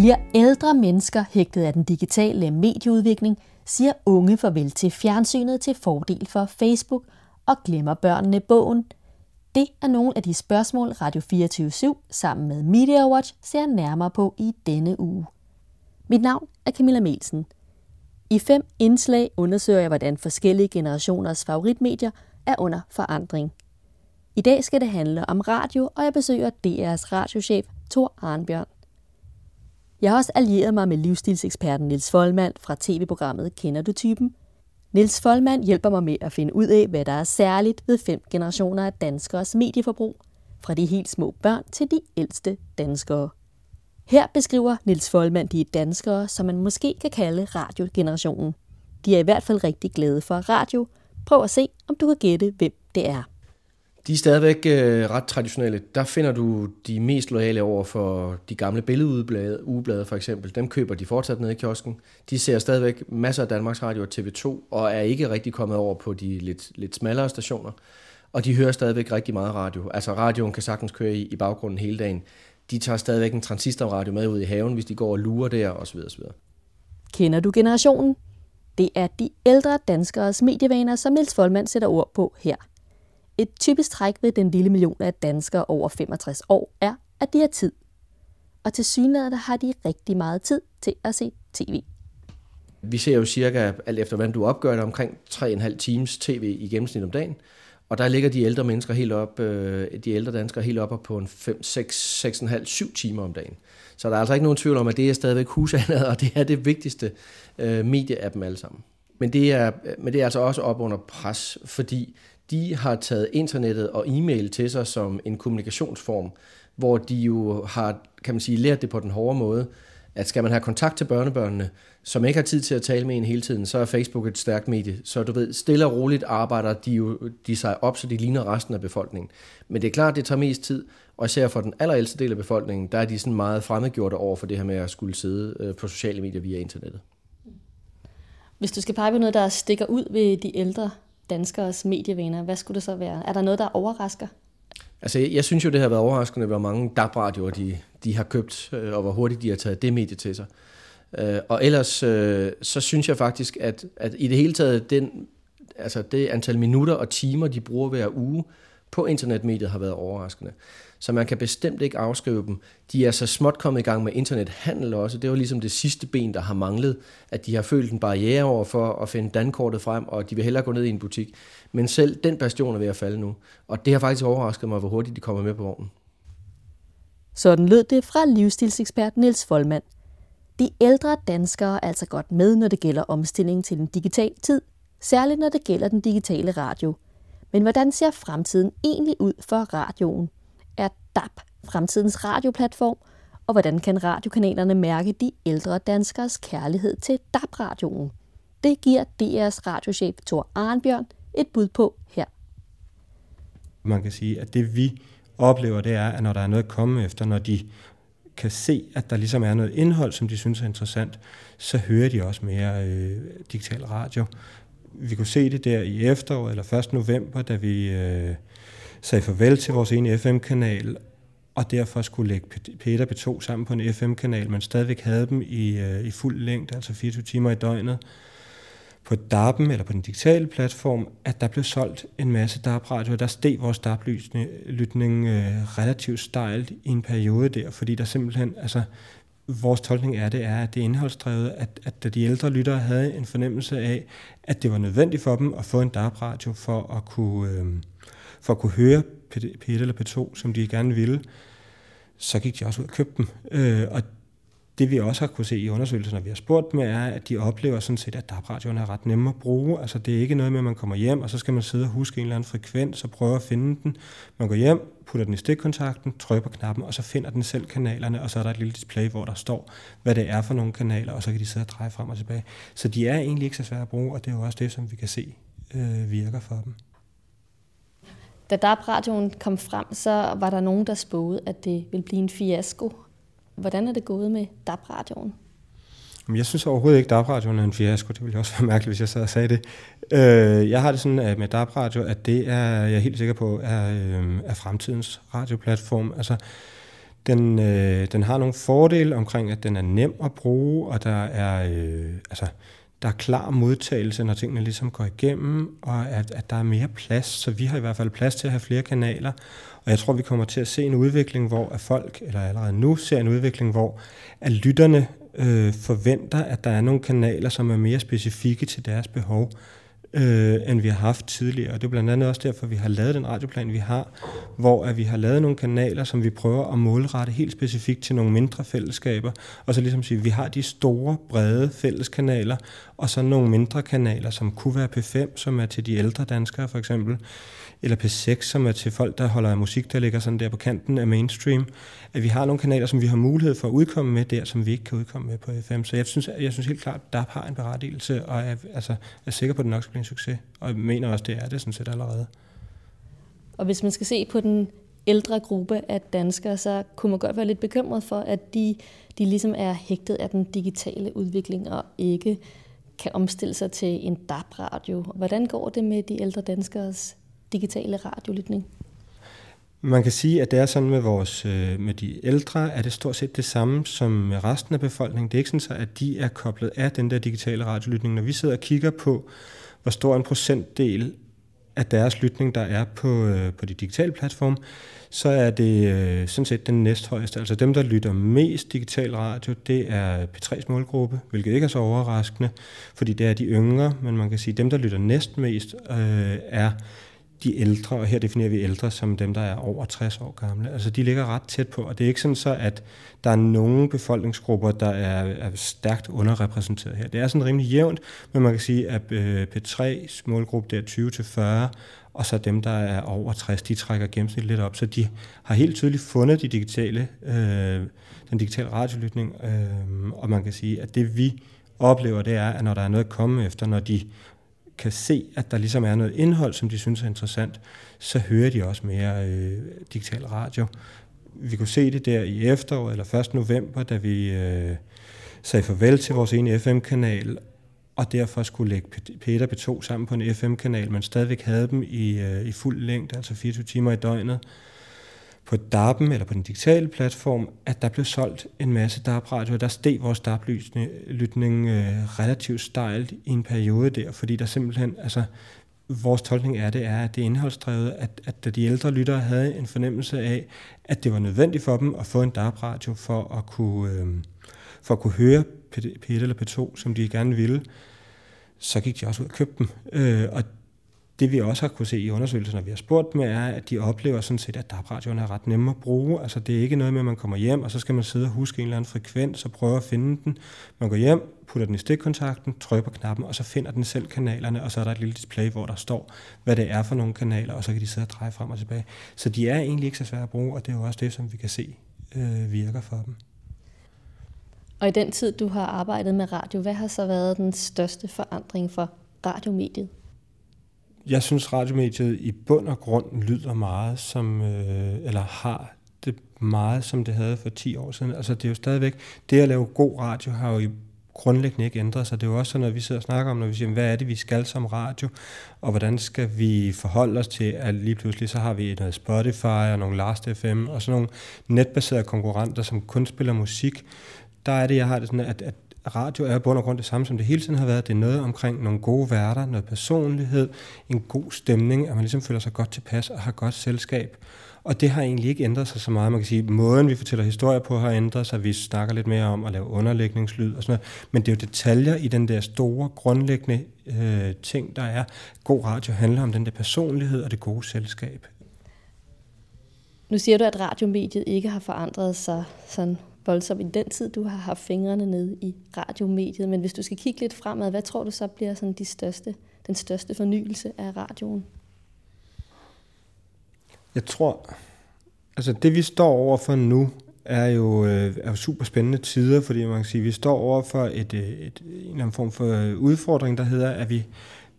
Bliver ældre mennesker hægtet af den digitale medieudvikling, siger unge farvel til fjernsynet til fordel for Facebook og glemmer børnene bogen. Det er nogle af de spørgsmål, Radio 24 sammen med Media Watch ser nærmere på i denne uge. Mit navn er Camilla Melsen. I fem indslag undersøger jeg, hvordan forskellige generationers favoritmedier er under forandring. I dag skal det handle om radio, og jeg besøger DR's radiochef Thor Arnbjørn. Jeg har også allieret mig med livsstilseksperten Nils Folmand fra tv-programmet Kender du typen? Nils Folmand hjælper mig med at finde ud af, hvad der er særligt ved fem generationer af danskers medieforbrug, fra de helt små børn til de ældste danskere. Her beskriver Nils Folmand de danskere, som man måske kan kalde radiogenerationen. De er i hvert fald rigtig glade for radio. Prøv at se, om du kan gætte, hvem det er. De er stadigvæk øh, ret traditionelle. Der finder du de mest loyale over for de gamle billedugeblade, ugeblade for eksempel. Dem køber de fortsat nede i kiosken. De ser stadigvæk masser af Danmarks Radio og TV2, og er ikke rigtig kommet over på de lidt, lidt smallere stationer. Og de hører stadigvæk rigtig meget radio. Altså radioen kan sagtens køre i, i baggrunden hele dagen. De tager stadigvæk en transistorradio med ud i haven, hvis de går og lurer der osv. osv. Kender du generationen? Det er de ældre danskers medievaner, som Niels Folmand sætter ord på her. Et typisk træk ved den lille million af danskere over 65 år er, at de har tid. Og til synligheden har de rigtig meget tid til at se tv. Vi ser jo cirka, alt efter hvordan du opgør det, omkring 3,5 times tv i gennemsnit om dagen. Og der ligger de ældre mennesker helt op, øh, de ældre danskere helt op på en 5, 6, 6,5, 7 timer om dagen. Så der er altså ikke nogen tvivl om, at det er stadigvæk husandet, og det er det vigtigste øh, medie af dem alle sammen. Men det, er, men det er altså også op under pres, fordi de har taget internettet og e-mail til sig som en kommunikationsform, hvor de jo har, kan man sige, lært det på den hårde måde, at skal man have kontakt til børnebørnene, som ikke har tid til at tale med en hele tiden, så er Facebook et stærkt medie. Så du ved, stille og roligt arbejder de jo de sig op, så de ligner resten af befolkningen. Men det er klart, det tager mest tid, og især for den allerældste del af befolkningen, der er de sådan meget fremmedgjorte over for det her med at skulle sidde øh, på sociale medier via internettet. Hvis du skal pege på noget, der stikker ud ved de ældre danskers medievaner, hvad skulle det så være? Er der noget, der overrasker? Altså, jeg synes jo, det har været overraskende, hvor mange DAB-radioer de, de har købt, øh, og hvor hurtigt de har taget det medie til sig. Øh, og ellers, øh, så synes jeg faktisk, at, at i det hele taget, den, altså det antal minutter og timer, de bruger hver uge på internetmediet, har været overraskende. Så man kan bestemt ikke afskrive dem. De er så småt kommet i gang med internethandel også. Det var ligesom det sidste ben, der har manglet, at de har følt en barriere over for at finde dankortet frem, og de vil hellere gå ned i en butik. Men selv den bastion er ved at falde nu. Og det har faktisk overrasket mig, hvor hurtigt de kommer med på vognen. Sådan lød det fra livsstilsekspert Niels Folmand. De ældre danskere er altså godt med, når det gælder omstilling til en digital tid, særligt når det gælder den digitale radio. Men hvordan ser fremtiden egentlig ud for radioen? DAB fremtidens radioplatform? Og hvordan kan radiokanalerne mærke de ældre danskers kærlighed til DAB-radioen? Det giver DR's radiochef Thor Arnbjørn et bud på her. Man kan sige, at det vi oplever, det er, at når der er noget at komme efter, når de kan se, at der ligesom er noget indhold, som de synes er interessant, så hører de også mere øh, digital radio. Vi kunne se det der i efteråret, eller 1. november, da vi øh, sagde farvel til vores ene FM-kanal, og derfor skulle lægge Peter P2 sammen på en FM-kanal, men stadigvæk havde dem i, øh, i fuld længde, altså 24 timer i døgnet på DAB'en eller på den digitale platform, at der blev solgt en masse DAB-radioer. Der steg vores DAB-lytning øh, relativt stejlt i en periode der, fordi der simpelthen, altså vores tolkning af det er, at det er indholdsdrevet, at, at de ældre lyttere havde en fornemmelse af, at det var nødvendigt for dem at få en DAB-radio for at kunne, øh, for at kunne høre P1 eller P2, som de gerne ville, så gik de også ud og købte dem. Øh, og det vi også har kunne se i undersøgelser, når vi har spurgt med, er, at de oplever sådan set, at DAB-radioen er ret nemme at bruge. Altså det er ikke noget med, at man kommer hjem, og så skal man sidde og huske en eller anden frekvens og prøve at finde den. Man går hjem, putter den i stikkontakten, trykker på knappen, og så finder den selv kanalerne, og så er der et lille display, hvor der står, hvad det er for nogle kanaler, og så kan de sidde og dreje frem og tilbage. Så de er egentlig ikke så svære at bruge, og det er jo også det, som vi kan se øh, virker for dem. Da DAB-radioen kom frem, så var der nogen, der spåede, at det ville blive en fiasko. Hvordan er det gået med DAB-radioen? Jeg synes overhovedet ikke, at DAB-radioen er en fiasko. Det ville også være mærkeligt, hvis jeg sad og sagde det. Øh, jeg har det sådan med DAB-radio, at det er jeg er helt sikker på, er, øh, er fremtidens radioplatform. Altså, Den, øh, den har nogle fordele omkring, at den er nem at bruge, og der er, øh, altså, der er klar modtagelse, når tingene ligesom går igennem, og at, at der er mere plads. Så vi har i hvert fald plads til at have flere kanaler. Og jeg tror, vi kommer til at se en udvikling, hvor at folk, eller allerede nu ser en udvikling, hvor at lytterne øh, forventer, at der er nogle kanaler, som er mere specifikke til deres behov øh, end vi har haft tidligere. Og det er blandt andet også derfor, vi har lavet den radioplan, vi har, hvor at vi har lavet nogle kanaler, som vi prøver at målrette helt specifikt til nogle mindre fællesskaber. Og så ligesom sige, at vi har de store, brede fælleskanaler, og så nogle mindre kanaler, som kunne være P5, som er til de ældre danskere for eksempel, eller P6, som er til folk, der holder af musik, der ligger sådan der på kanten af mainstream. At vi har nogle kanaler, som vi har mulighed for at udkomme med der, som vi ikke kan udkomme med på FM. Så jeg synes, jeg synes helt klart, at der har en berettigelse, og jeg altså, er sikker på, at det nok skal blive en succes. Og jeg mener også, det er det sådan set allerede. Og hvis man skal se på den ældre gruppe af danskere, så kunne man godt være lidt bekymret for, at de, de ligesom er hægtet af den digitale udvikling og ikke kan omstille sig til en DAB-radio. Hvordan går det med de ældre danskers digitale radiolytning? Man kan sige, at det er sådan med, vores, øh, med de ældre, at det stort set det samme som med resten af befolkningen. Det er ikke sådan, at de er koblet af den der digitale radiolytning. Når vi sidder og kigger på, hvor stor en procentdel af deres lytning, der er på, øh, på de digitale platforme, så er det øh, sådan set den næsthøjeste. Altså dem, der lytter mest digital radio, det er P3's målgruppe, hvilket ikke er så overraskende, fordi det er de yngre, men man kan sige, at dem, der lytter næstmest, øh, er de ældre, og her definerer vi ældre som dem, der er over 60 år gamle. Altså de ligger ret tæt på, og det er ikke sådan så, at der er nogle befolkningsgrupper, der er, er stærkt underrepræsenteret her. Det er sådan rimelig jævnt, men man kan sige, at øh, P3's målgruppe der er 20-40, og så dem, der er over 60, de trækker gennemsnit lidt op, så de har helt tydeligt fundet de digitale, øh, den digitale radiolytning, øh, og man kan sige, at det vi oplever, det er, at når der er noget at komme efter, når de kan se, at der ligesom er noget indhold, som de synes er interessant, så hører de også mere øh, digital radio. Vi kunne se det der i efteråret, eller 1. november, da vi øh, sagde farvel til vores ene FM-kanal, og derfor skulle lægge Peter P2 sammen på en FM-kanal, men stadigvæk havde dem i, øh, i fuld længde, altså 24 timer i døgnet på DAB'en eller på den digitale platform, at der blev solgt en masse DAB-radioer. Der steg vores DAB-lytning øh, relativt stejlt i en periode der, fordi der simpelthen, altså vores tolkning er det, er, at det er indholdsdrevet, at, at de ældre lyttere havde en fornemmelse af, at det var nødvendigt for dem at få en DAB-radio for at kunne, øh, for at kunne høre P1 eller P2, som de gerne ville, så gik de også ud og købte dem. Øh, og det vi også har kunne se i undersøgelser, når vi har spurgt dem, er, at de oplever sådan set, at DAB-radioen er ret nemme at bruge. Altså det er ikke noget med, at man kommer hjem, og så skal man sidde og huske en eller anden frekvens og prøve at finde den. Man går hjem, putter den i stikkontakten, trykker på knappen, og så finder den selv kanalerne, og så er der et lille display, hvor der står, hvad det er for nogle kanaler, og så kan de sidde og dreje frem og tilbage. Så de er egentlig ikke så svære at bruge, og det er jo også det, som vi kan se øh, virker for dem. Og i den tid, du har arbejdet med radio, hvad har så været den største forandring for radiomediet? Jeg synes, radiomediet i bund og grund lyder meget som, øh, eller har det meget, som det havde for 10 år siden. Altså det er jo stadigvæk, det at lave god radio har jo i grundlæggende ikke ændret sig. Det er jo også sådan noget, vi sidder og snakker om, når vi siger, hvad er det, vi skal som radio, og hvordan skal vi forholde os til, at lige pludselig så har vi noget Spotify og nogle Last FM og sådan nogle netbaserede konkurrenter, som kun spiller musik. Der er det, jeg har det sådan, at, at radio er i bund og grund det samme, som det hele tiden har været. Det er noget omkring nogle gode værter, noget personlighed, en god stemning, at man ligesom føler sig godt tilpas og har godt selskab. Og det har egentlig ikke ændret sig så meget. Man kan sige, at måden, vi fortæller historier på, har ændret sig. Vi snakker lidt mere om at lave underlægningslyd og sådan noget. Men det er jo detaljer i den der store, grundlæggende øh, ting, der er. God radio handler om den der personlighed og det gode selskab. Nu siger du, at radiomediet ikke har forandret sig sådan voldsom i den tid, du har haft fingrene nede i radiomediet. Men hvis du skal kigge lidt fremad, hvad tror du så bliver sådan de største, den største fornyelse af radioen? Jeg tror, altså det vi står over for nu, er jo, øh, er jo super spændende tider, fordi man kan sige, at vi står over for et, et, et, en eller anden form for øh, udfordring, der hedder, at vi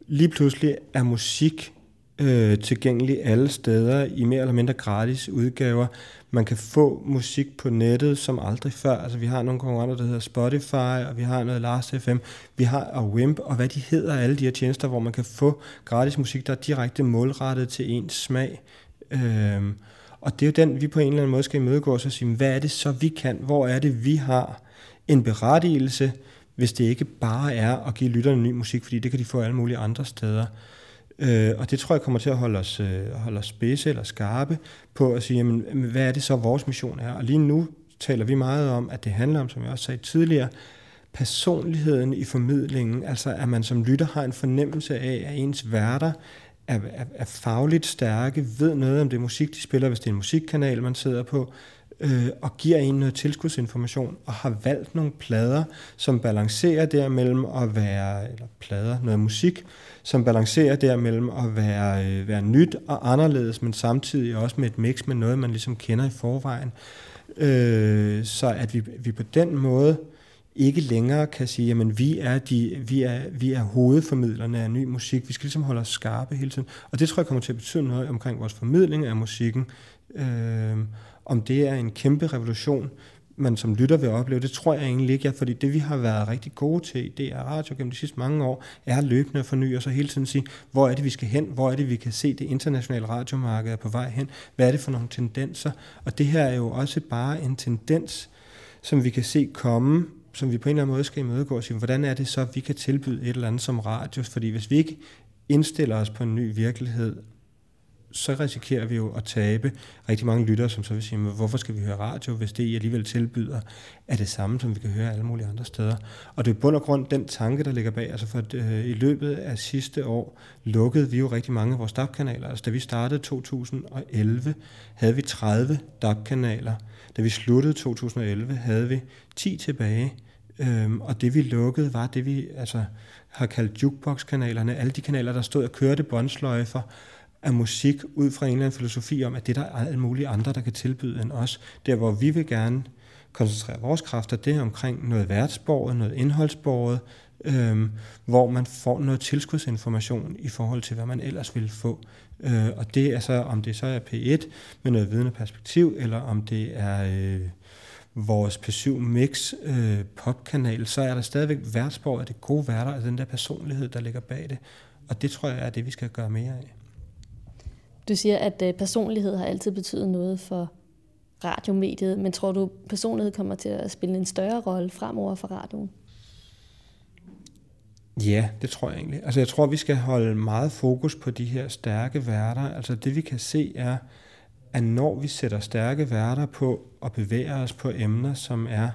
lige pludselig er musik øh, tilgængelig alle steder i mere eller mindre gratis udgaver. Man kan få musik på nettet som aldrig før. Altså vi har nogle konkurrenter, der hedder Spotify, og vi har noget Last FM, vi har og Wimp, og hvad de hedder, alle de her tjenester, hvor man kan få gratis musik, der er direkte målrettet til ens smag. Øhm, Og det er jo den, vi på en eller anden måde skal imødegå os og sige, hvad er det så, vi kan? Hvor er det, vi har en berettigelse, hvis det ikke bare er at give lytterne ny musik, fordi det kan de få alle mulige andre steder. Øh, og det tror jeg kommer til at holde os, øh, holde os spidse eller skarpe på at sige, jamen, hvad er det så, vores mission er? Og lige nu taler vi meget om, at det handler om, som jeg også sagde tidligere, personligheden i formidlingen, altså at man som lytter har en fornemmelse af, at ens værter er, er, er fagligt stærke, ved noget om det musik, de spiller, hvis det er en musikkanal, man sidder på, øh, og giver en noget tilskudsinformation, og har valgt nogle plader, som balancerer der mellem at være, eller plader, noget musik, som balancerer der mellem at være, øh, være nyt og anderledes, men samtidig også med et mix med noget, man ligesom kender i forvejen. Øh, så at vi, vi på den måde ikke længere kan sige, at vi er, de, vi, er, vi er hovedformidlerne af ny musik. Vi skal ligesom holde os skarpe hele tiden. Og det tror jeg kommer til at betyde noget omkring vores formidling af musikken. Øh, om det er en kæmpe revolution, man som lytter vil opleve, det tror jeg egentlig ikke, ja, fordi det vi har været rigtig gode til det er radio gennem de sidste mange år, er løbende at forny os og hele tiden sige, hvor er det vi skal hen, hvor er det vi kan se det internationale radiomarked er på vej hen, hvad er det for nogle tendenser, og det her er jo også bare en tendens, som vi kan se komme, som vi på en eller anden måde skal imødegå og sige, hvordan er det så, at vi kan tilbyde et eller andet som radio, fordi hvis vi ikke indstiller os på en ny virkelighed, så risikerer vi jo at tabe rigtig mange lyttere, som så vil sige, hvorfor skal vi høre radio, hvis det I alligevel tilbyder er det samme, som vi kan høre alle mulige andre steder. Og det er bund og grund den tanke, der ligger bag. Altså for øh, i løbet af sidste år lukkede vi jo rigtig mange af vores DAB-kanaler. Altså da vi startede 2011, havde vi 30 DAB-kanaler. Da vi sluttede 2011, havde vi 10 tilbage. Øhm, og det vi lukkede var det vi altså, har kaldt jukebox-kanalerne. Alle de kanaler, der stod og kørte båndsløjfer af musik ud fra en eller anden filosofi om, at det der er alle mulige andre, der kan tilbyde end os. Der, hvor vi vil gerne koncentrere vores kræfter, det er omkring noget værtsborget, noget indholdsborget, øhm, hvor man får noget tilskudsinformation i forhold til, hvad man ellers ville få. Øh, og det er så, om det så er P1 med noget vidende perspektiv, eller om det er øh, vores P7 Mix øh, popkanal, så er der stadigvæk værtsborget, det gode værter, altså den der personlighed, der ligger bag det. Og det tror jeg er det, vi skal gøre mere af. Du siger, at øh, personlighed har altid betydet noget for radiomediet, men tror du, personlighed kommer til at spille en større rolle fremover for radioen? Ja, det tror jeg egentlig. Altså jeg tror, vi skal holde meget fokus på de her stærke værter. Altså det vi kan se er, at når vi sætter stærke værter på og bevæger os på emner, som er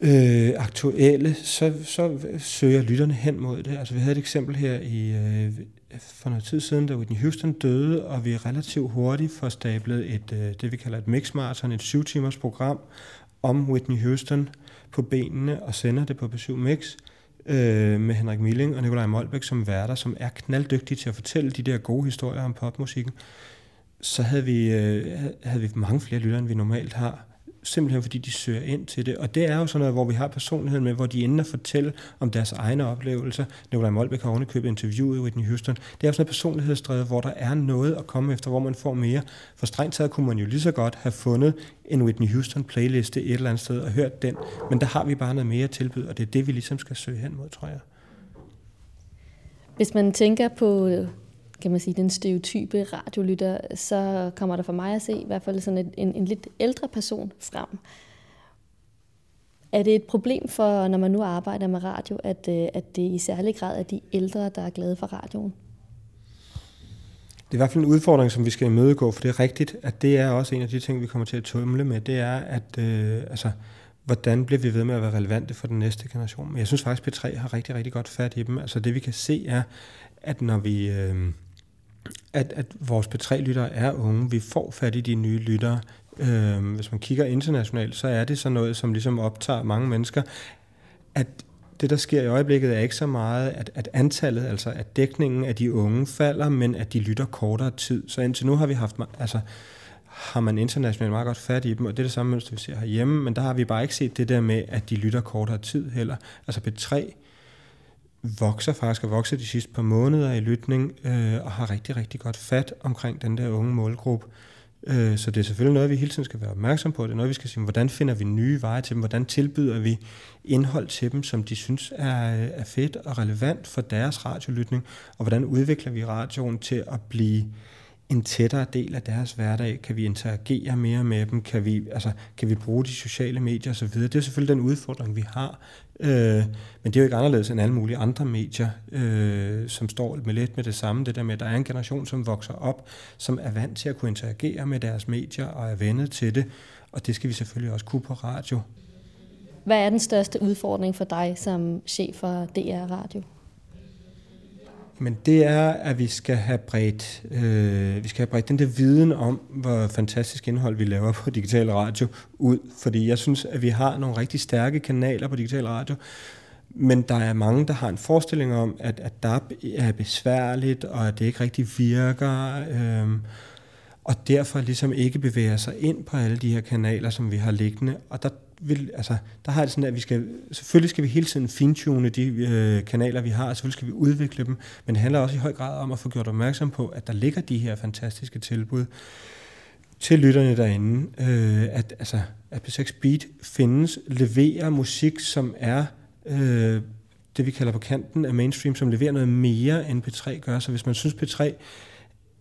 øh, aktuelle, så, så søger lytterne hen mod det. Altså vi havde et eksempel her i, øh, for noget tid siden, da Whitney Houston døde, og vi relativt hurtigt får stablet et, øh, det vi kalder et mixmarathon, et syv timers program om Whitney Houston på benene og sender det på B7 Mix øh, med Henrik Milling og Nikolaj Molbæk som værter, som er knalddygtige til at fortælle de der gode historier om popmusikken, så havde vi, øh, havde vi mange flere lyttere, end vi normalt har simpelthen fordi de søger ind til det. Og det er jo sådan noget, hvor vi har personligheden med, hvor de ender at fortælle om deres egne oplevelser. Nikolaj Molbæk har ovenikøbet interviewet Whitney Houston. Det er sådan noget personlighedsdrevet, hvor der er noget at komme efter, hvor man får mere. For strengt taget kunne man jo lige så godt have fundet en Whitney Houston playliste et eller andet sted og hørt den. Men der har vi bare noget mere at tilbyde, og det er det, vi ligesom skal søge hen mod, tror jeg. Hvis man tænker på kan man sige, den stereotype radiolytter, så kommer der for mig at se i hvert fald sådan en, en, en lidt ældre person frem. Er det et problem for, når man nu arbejder med radio, at, øh, at det i særlig grad er de ældre, der er glade for radioen? Det er i hvert fald en udfordring, som vi skal imødegå, for det er rigtigt, at det er også en af de ting, vi kommer til at tumle med, det er, at øh, altså, hvordan bliver vi ved med at være relevante for den næste generation. Men jeg synes faktisk, P3 har rigtig, rigtig godt fat i dem. Altså det vi kan se er, at når vi... Øh, at, at vores P3-lyttere er unge. Vi får fat i de nye lyttere. Øh, hvis man kigger internationalt, så er det sådan noget, som ligesom optager mange mennesker. At det, der sker i øjeblikket, er ikke så meget, at, at antallet, altså at dækningen af de unge falder, men at de lytter kortere tid. Så indtil nu har vi haft, altså har man internationalt meget godt fat i dem, og det er det samme mønster, vi ser herhjemme, men der har vi bare ikke set det der med, at de lytter kortere tid heller. Altså P3 vokser faktisk og vokser de sidste par måneder i lytning øh, og har rigtig, rigtig godt fat omkring den der unge målgruppe. Øh, så det er selvfølgelig noget, vi hele tiden skal være opmærksom på. Det er noget, vi skal sige, hvordan finder vi nye veje til dem? Hvordan tilbyder vi indhold til dem, som de synes er, er fedt og relevant for deres radiolytning? Og hvordan udvikler vi radioen til at blive en tættere del af deres hverdag? Kan vi interagere mere med dem? Kan vi, altså, kan vi bruge de sociale medier osv.? Det er selvfølgelig den udfordring, vi har. Øh, men det er jo ikke anderledes end alle mulige andre medier, øh, som står med lidt med det samme. Det der med, at der er en generation, som vokser op, som er vant til at kunne interagere med deres medier og er vendet til det. Og det skal vi selvfølgelig også kunne på radio. Hvad er den største udfordring for dig som chef for DR Radio? Men det er, at vi skal have bredt, øh, vi skal have bredt den der viden om, hvor fantastisk indhold vi laver på digital radio ud. Fordi jeg synes, at vi har nogle rigtig stærke kanaler på digital radio, men der er mange, der har en forestilling om, at, at DAB er besværligt, og at det ikke rigtig virker, øh, og derfor ligesom ikke bevæger sig ind på alle de her kanaler, som vi har liggende. Og der vil, altså, der har det sådan, at vi skal, selvfølgelig skal vi hele tiden fintune de øh, kanaler, vi har, og selvfølgelig skal vi udvikle dem, men det handler også i høj grad om at få gjort opmærksom på, at der ligger de her fantastiske tilbud til lytterne derinde, øh, at, altså, at P6 Beat findes, leverer musik, som er øh, det, vi kalder på kanten af mainstream, som leverer noget mere, end P3 gør. Så hvis man synes, P3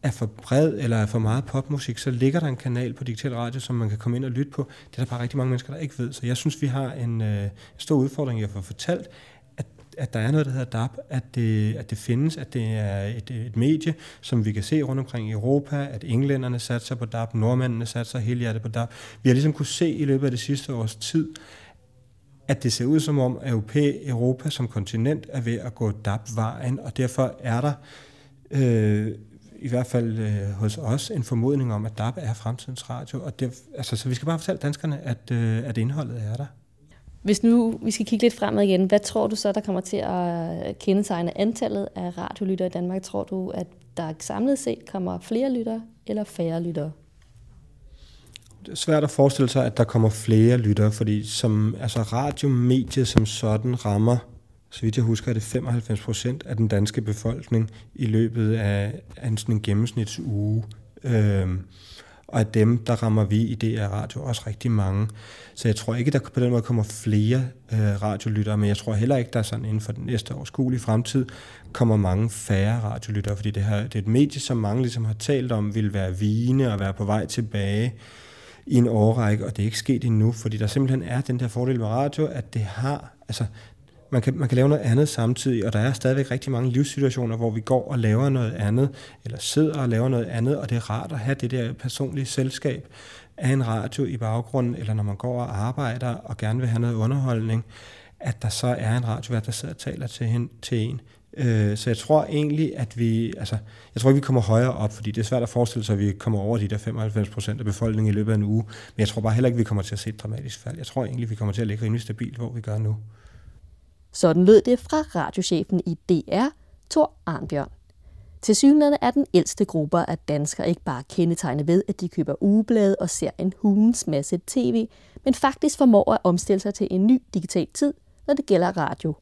er for bred eller er for meget popmusik, så ligger der en kanal på digital radio, som man kan komme ind og lytte på. Det er der bare rigtig mange mennesker, der ikke ved. Så jeg synes, vi har en øh, stor udfordring i at få fortalt, at, at der er noget, der hedder DAB, at det, at det findes, at det er et, et medie, som vi kan se rundt omkring i Europa, at englænderne satser på DAB, nordmændene satser hele hjertet på DAB. Vi har ligesom kunne se i løbet af det sidste års tid, at det ser ud som om, at Europa som kontinent er ved at gå DAB-vejen, og derfor er der øh, i hvert fald øh, hos os en formodning om, at DAB er fremtidens radio. Og det, altså, så vi skal bare fortælle danskerne, at, øh, at indholdet er der. Hvis nu vi skal kigge lidt fremad igen, hvad tror du så, der kommer til at kendetegne antallet af radiolyttere i Danmark? Tror du, at der samlet set kommer flere lyttere eller færre lyttere? Det er svært at forestille sig, at der kommer flere lyttere, fordi som, altså radiomediet som sådan rammer så vidt jeg husker, er det 95 procent af den danske befolkning i løbet af, en, sådan en gennemsnitsuge. Øhm, og af dem, der rammer vi i DR Radio også rigtig mange. Så jeg tror ikke, der på den måde kommer flere øh, radiolyttere, men jeg tror heller ikke, der sådan inden for den næste årskuelige fremtid kommer mange færre radiolyttere, fordi det, her, det er et medie, som mange ligesom har talt om, vil være vigende og være på vej tilbage i en årrække, og det er ikke sket endnu, fordi der simpelthen er den der fordel med radio, at det har, altså man kan, man kan lave noget andet samtidig, og der er stadigvæk rigtig mange livssituationer, hvor vi går og laver noget andet, eller sidder og laver noget andet, og det er rart at have det der personlige selskab af en radio i baggrunden, eller når man går og arbejder og gerne vil have noget underholdning, at der så er en radiovært, der sidder og taler til, hende, til en. Øh, så jeg tror egentlig, at vi, altså, jeg tror ikke, vi kommer højere op, fordi det er svært at forestille sig, at vi kommer over de der 95 procent af befolkningen i løbet af en uge. Men jeg tror bare heller ikke, at vi kommer til at se et dramatisk fald. Jeg tror egentlig, at vi kommer til at ligge rimelig stabilt, hvor vi gør nu. Sådan lød det fra radiochefen i DR, Thor Arnbjørn. Til synligheden er den ældste gruppe af danskere ikke bare kendetegnet ved, at de køber ugeblade og ser en hulens masse tv, men faktisk formår at omstille sig til en ny digital tid, når det gælder radio.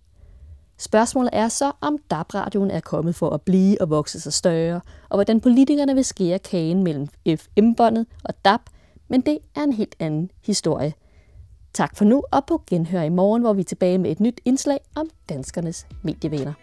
Spørgsmålet er så, om DAB-radioen er kommet for at blive og vokse sig større, og hvordan politikerne vil skære kagen mellem FM-båndet og DAB, men det er en helt anden historie – Tak for nu, og på genhør i morgen, hvor vi er tilbage med et nyt indslag om danskernes medievaner.